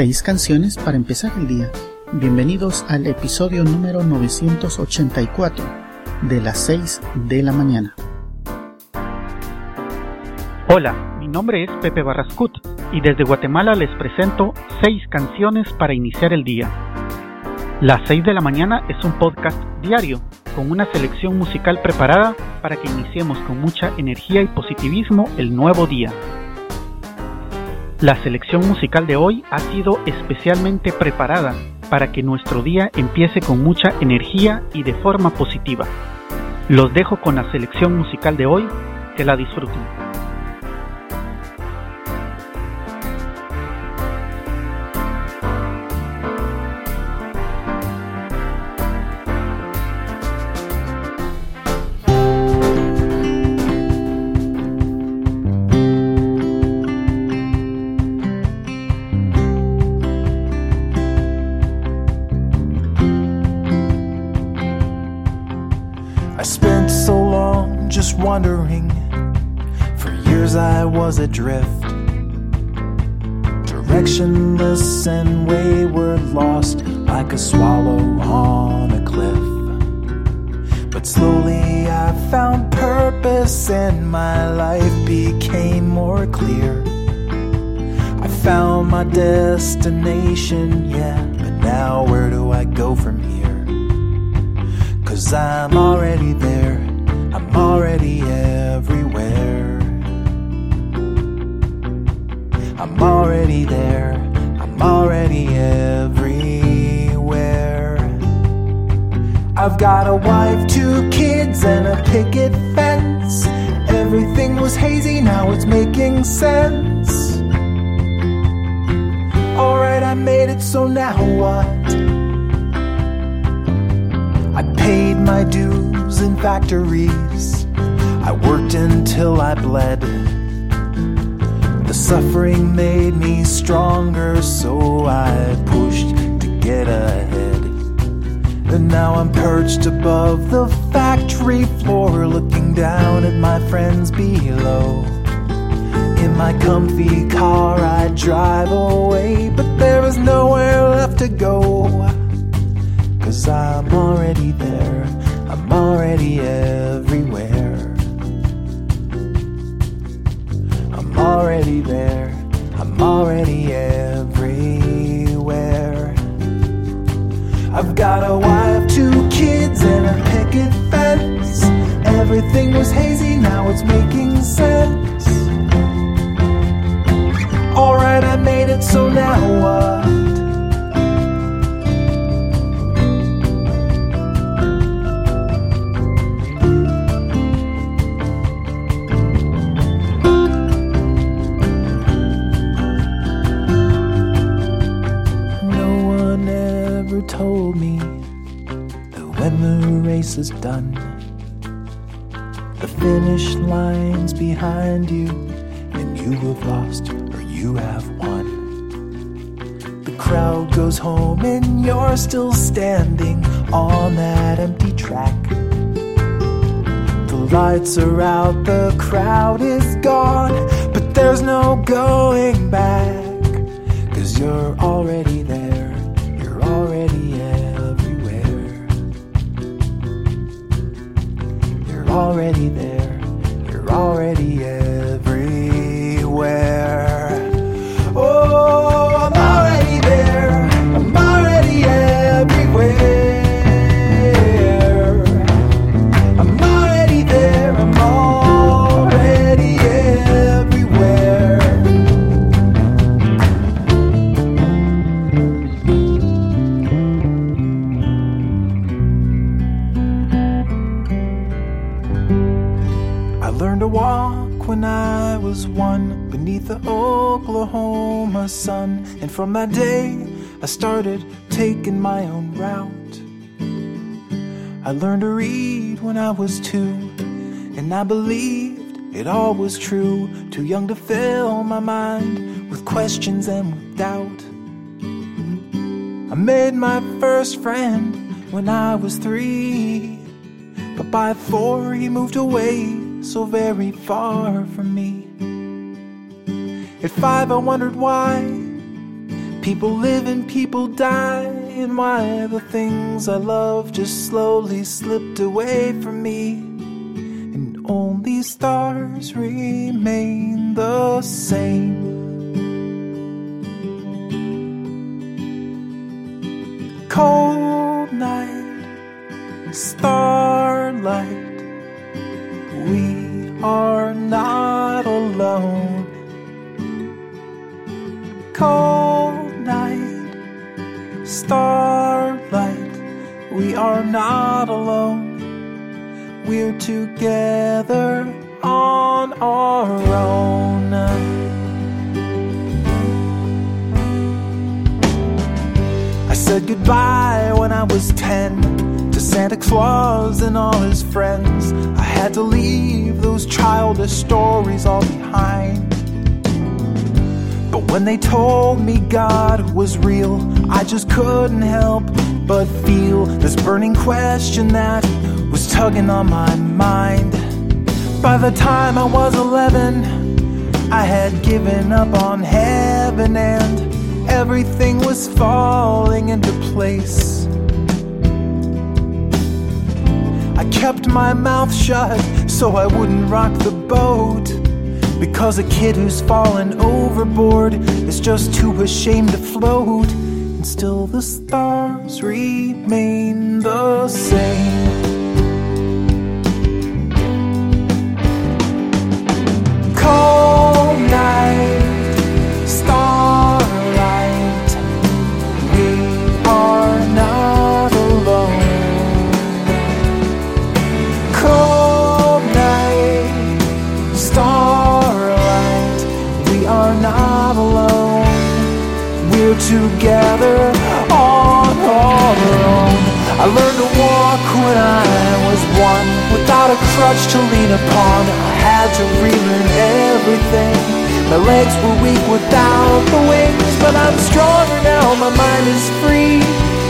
Seis canciones para empezar el día. Bienvenidos al episodio número 984 de las 6 de la mañana. Hola, mi nombre es Pepe Barrascut y desde Guatemala les presento seis canciones para iniciar el día. Las 6 de la mañana es un podcast diario con una selección musical preparada para que iniciemos con mucha energía y positivismo el nuevo día. La selección musical de hoy ha sido especialmente preparada para que nuestro día empiece con mucha energía y de forma positiva. Los dejo con la selección musical de hoy, que la disfruten. Found my destination, yeah, but now where do I go from here? Cause I'm already there, I'm already everywhere. I'm already there, I'm already everywhere. I've got a wife, two kids, and a picket fence. Everything was hazy, now it's making sense. I made it, so now what? I paid my dues in factories. I worked until I bled. The suffering made me stronger, so I pushed to get ahead. And now I'm perched above the factory floor, looking down at my friends below. In my comfy car, I drive away, but there is nowhere left to go. Cause I'm already there, I'm already everywhere. I'm already there, I'm already everywhere. I've got a wife, two kids, and a picket fence. Everything was hazy, now it's making sense. Alright, I made it, so now what? No one ever told me that when the race is done, the finish line's behind you, and you have lost or you have won. The crowd goes home, and you're still standing on that empty track. The lights are out, the crowd is gone, but there's no going back. Cause you're already there, you're already everywhere. You're already there, from that day, I started taking my own route. I learned to read when I was two, and I believed it all was true. Too young to fill my mind with questions and with doubt. I made my first friend when I was three. But by four, he moved away so very far from me. At five, I wondered why People live and people die, and why the things I love just slowly slipped away from me. And only stars remain the same. Cold night, starlight, we are not alone. Cold starlight, we are not alone. We're together on our own. I said goodbye when I was 10 to Santa Claus and all his friends. I had to leave those childish stories all behind. But when they told me God was real, I just couldn't help but feel this burning question that was tugging on my mind. By the time I was 11, I had given up on heaven and everything was falling into place. I kept my mouth shut so I wouldn't rock the boat. Because a kid who's fallen overboard is just too ashamed to float. And still the stars remain the same. Cold crutch to lean upon. I had to relearn everything. My legs were weak without the wings, but I'm stronger now. My mind is free,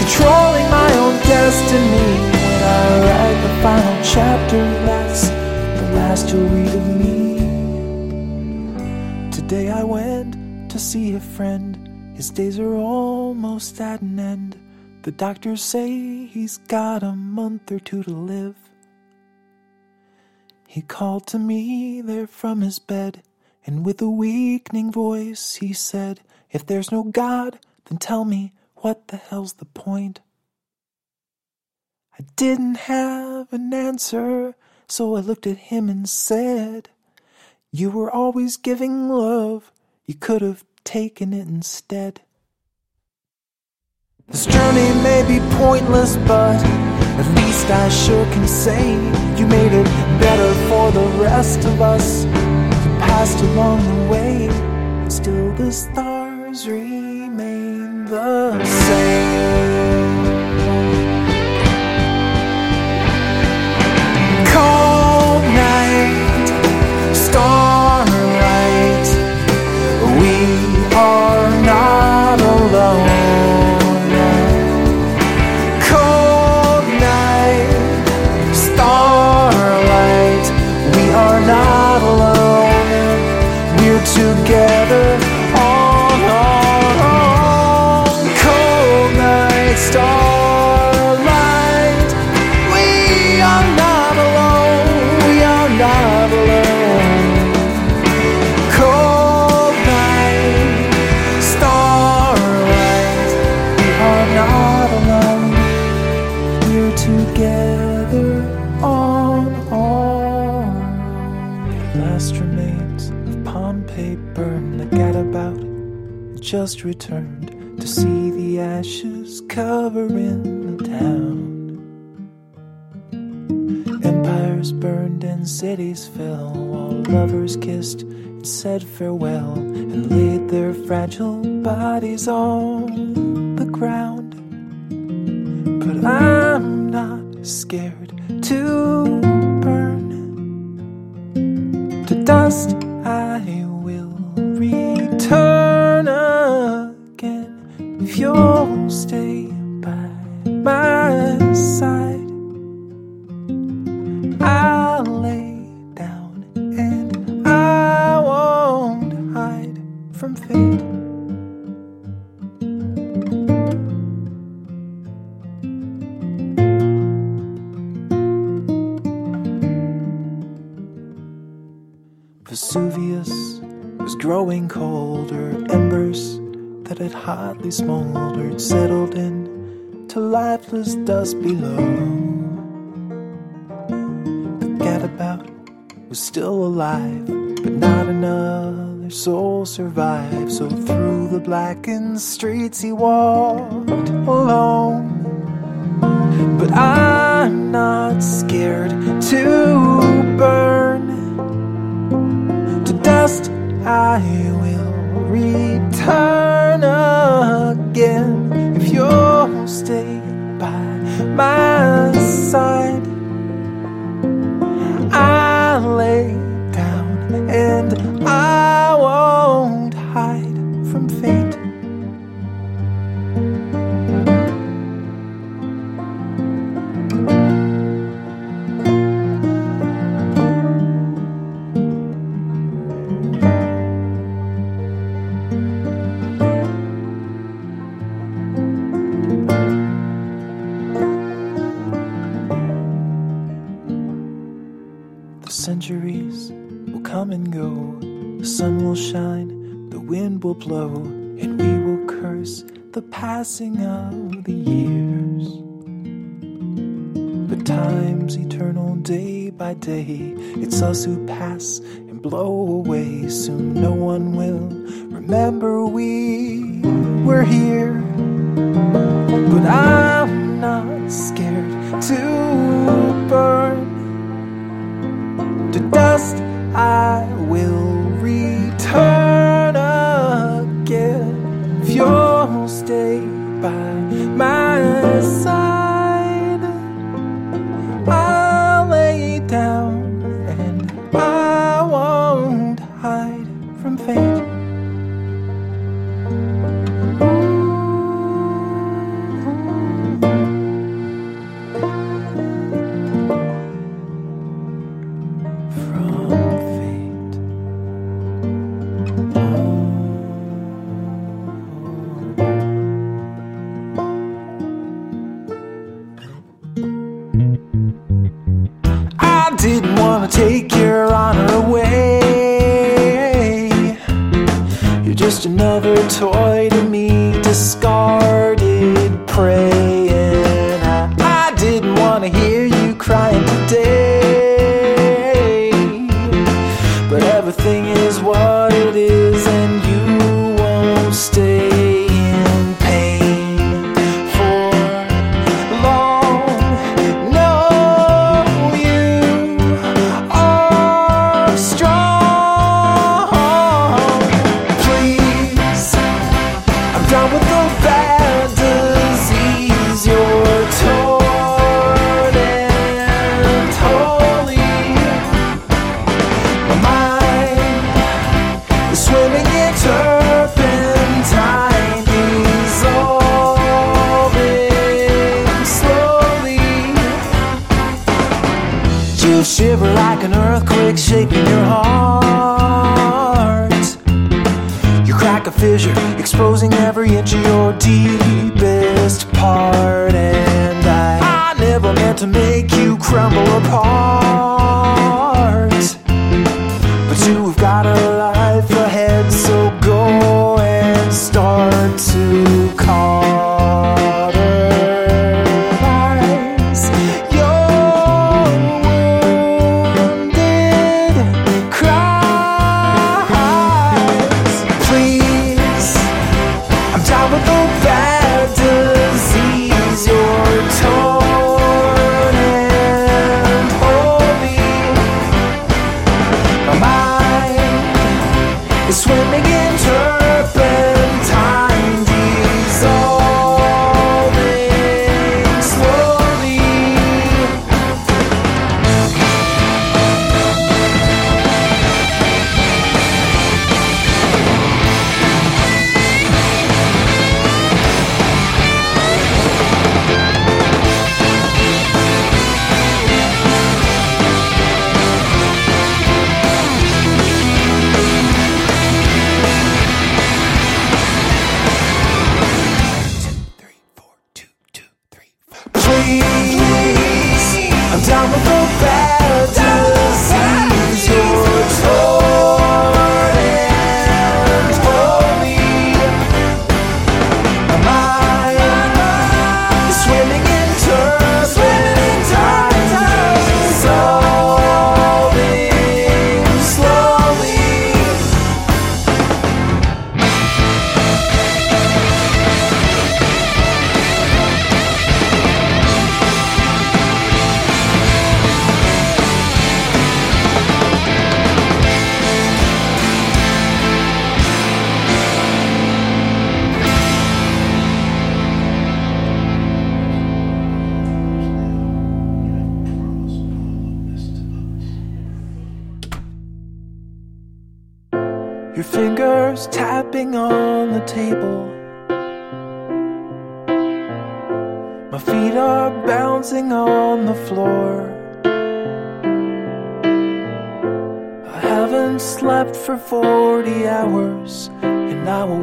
controlling my own destiny. When I write the final chapter, that's the last you'll read of me. Today I went to see a friend. His days are almost at an end. The doctors say he's got a month or two to live. He called to me there from his bed, and with a weakening voice he said, If there's no God, then tell me what the hell's the point? I didn't have an answer, so I looked at him and said, You were always giving love, you could have taken it instead. This journey may be pointless, but at least I sure can say you made it better for the rest of us. You passed along the way, still the stars remain the same. Returned to see the ashes covering the town. Empires burned and cities fell while lovers kissed and said farewell and laid their fragile bodies on the ground. But I'm not scared to burn. To dust I if dust below. The gadabout was still alive, but not another soul survived. So through the blackened streets he walked alone. But I'm not scared to burn to dust. I will return my side. Centuries will come and go, the sun will shine, the wind will blow, and we will curse the passing of the years. But time's eternal day by day, it's us who pass and blow away. Soon no one will remember we were here. But I'm to dust I deepest part. And I, I never meant to make you crumble apart.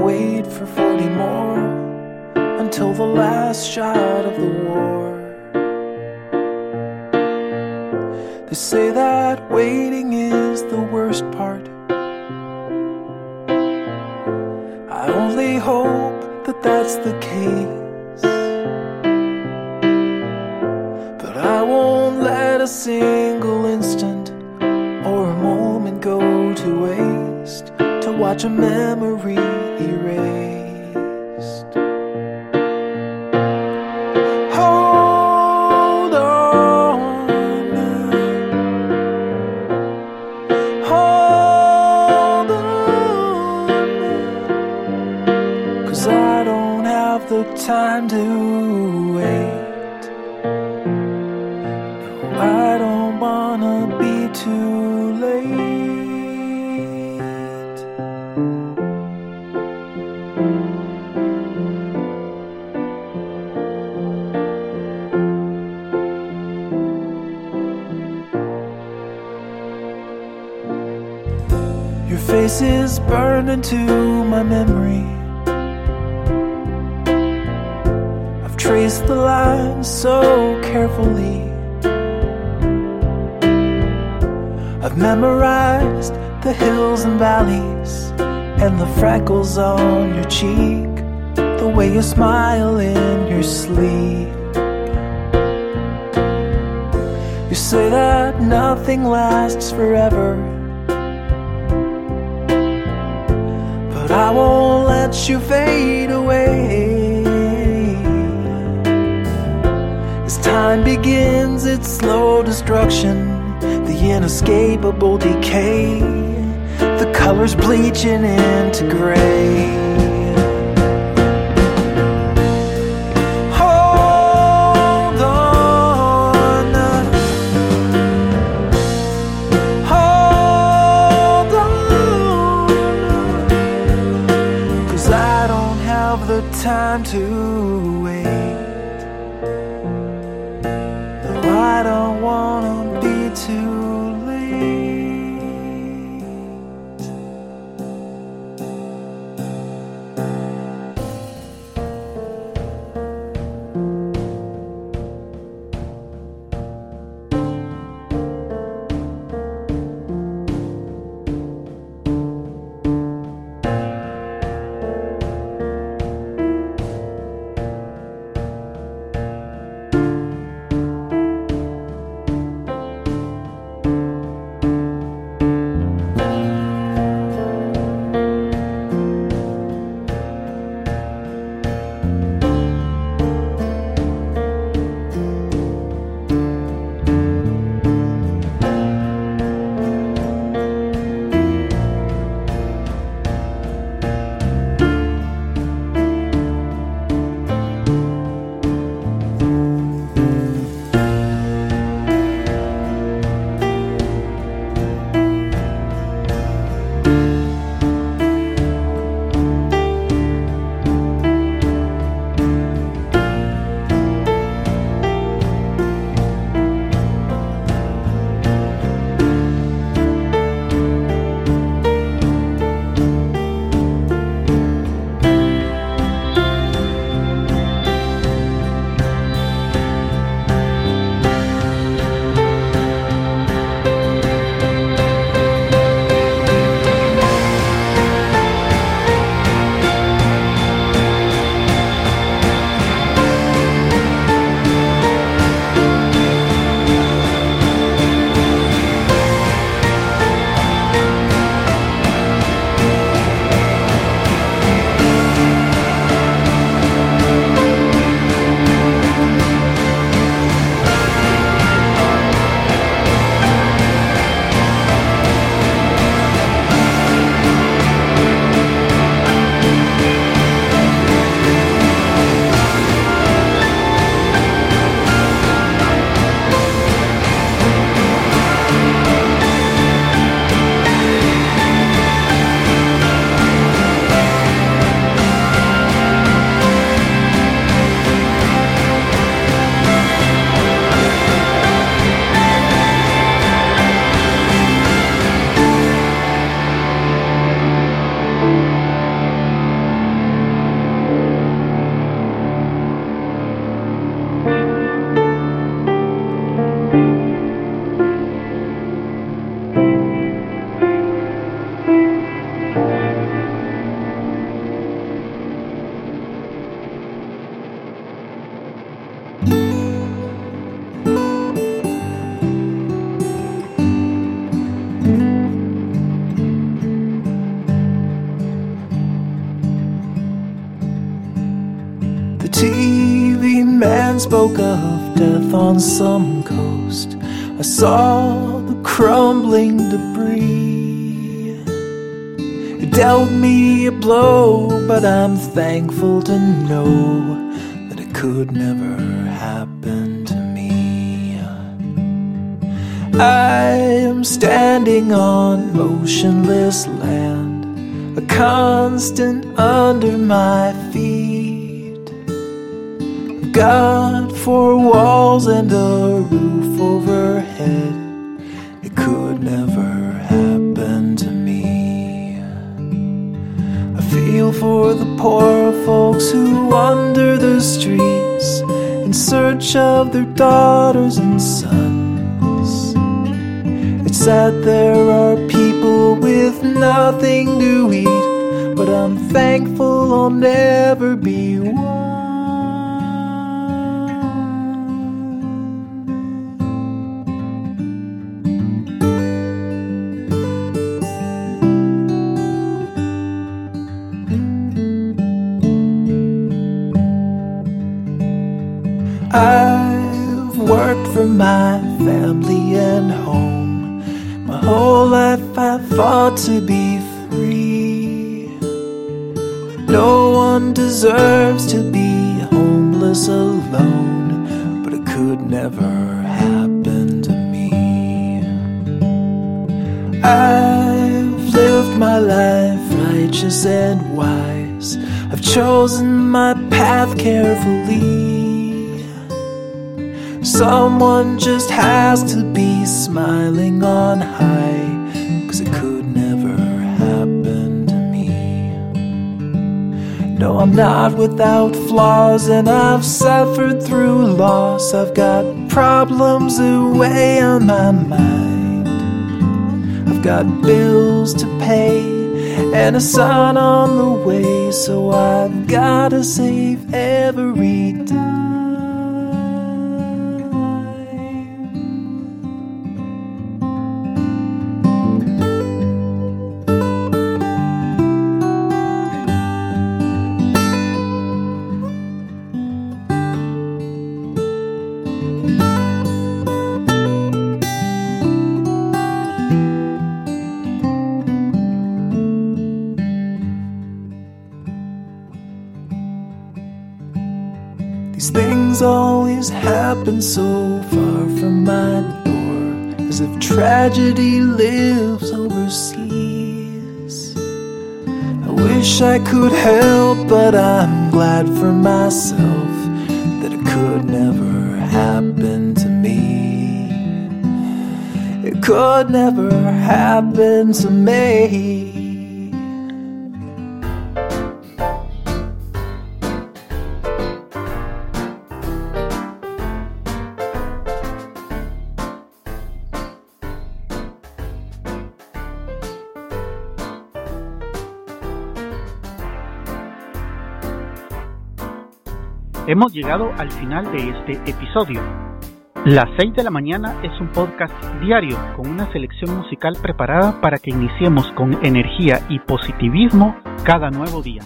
Wait for 40 more until the last shot of the war. They say that waiting is the worst part. I only hope that that's the case. But I won't let a single instant or a moment go to waste to watch a memory erased. Hold on. Hold on. Cause I don't have the time to into my memory. I've traced the lines so carefully. I've memorized the hills and valleys and the freckles on your cheek, the way you smile in your sleep. You say that nothing lasts forever. I won't let you fade away. As time begins its slow destruction, the inescapable decay, the colors bleaching into gray. Time to spoke of death on some coast. I saw the crumbling debris. It dealt me a blow, but I'm thankful to know that it could never happen to me. I am standing on motionless land, a constant under my feet. God for walls and a roof overhead. It could never happen to me. I feel for the poor folks who wander the streets in search of their daughters and sons. It's sad there are people with nothing to eat, but I'm thankful I'll never be one. Fought to be free. No one deserves to be homeless alone, but it could never happen to me. I've lived my life righteous and wise. I've chosen my path carefully. Someone just has to be smiling on high, it could never happen to me. No, I'm not without flaws, and I've suffered through loss. I've got problems away on my mind. I've got bills to pay and a son on the way, so I've gotta save every day. Things always happen so far from my door, as if tragedy lives overseas. I wish I could help, but I'm glad for myself that it could never happen to me. It could never happen to me. Hemos llegado al final de este episodio. Las 6 de la mañana es un podcast diario con una selección musical preparada para que iniciemos con energía y positivismo cada nuevo día.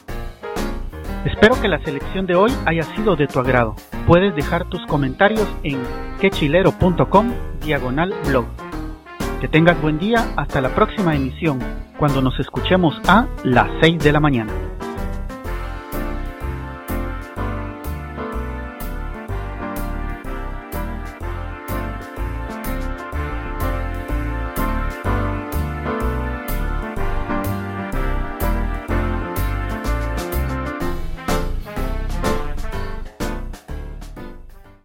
Espero que la selección de hoy haya sido de tu agrado. Puedes dejar tus comentarios en quechilero.com diagonal blog. Que tengas buen día hasta la próxima emisión, cuando nos escuchemos a las 6 de la mañana.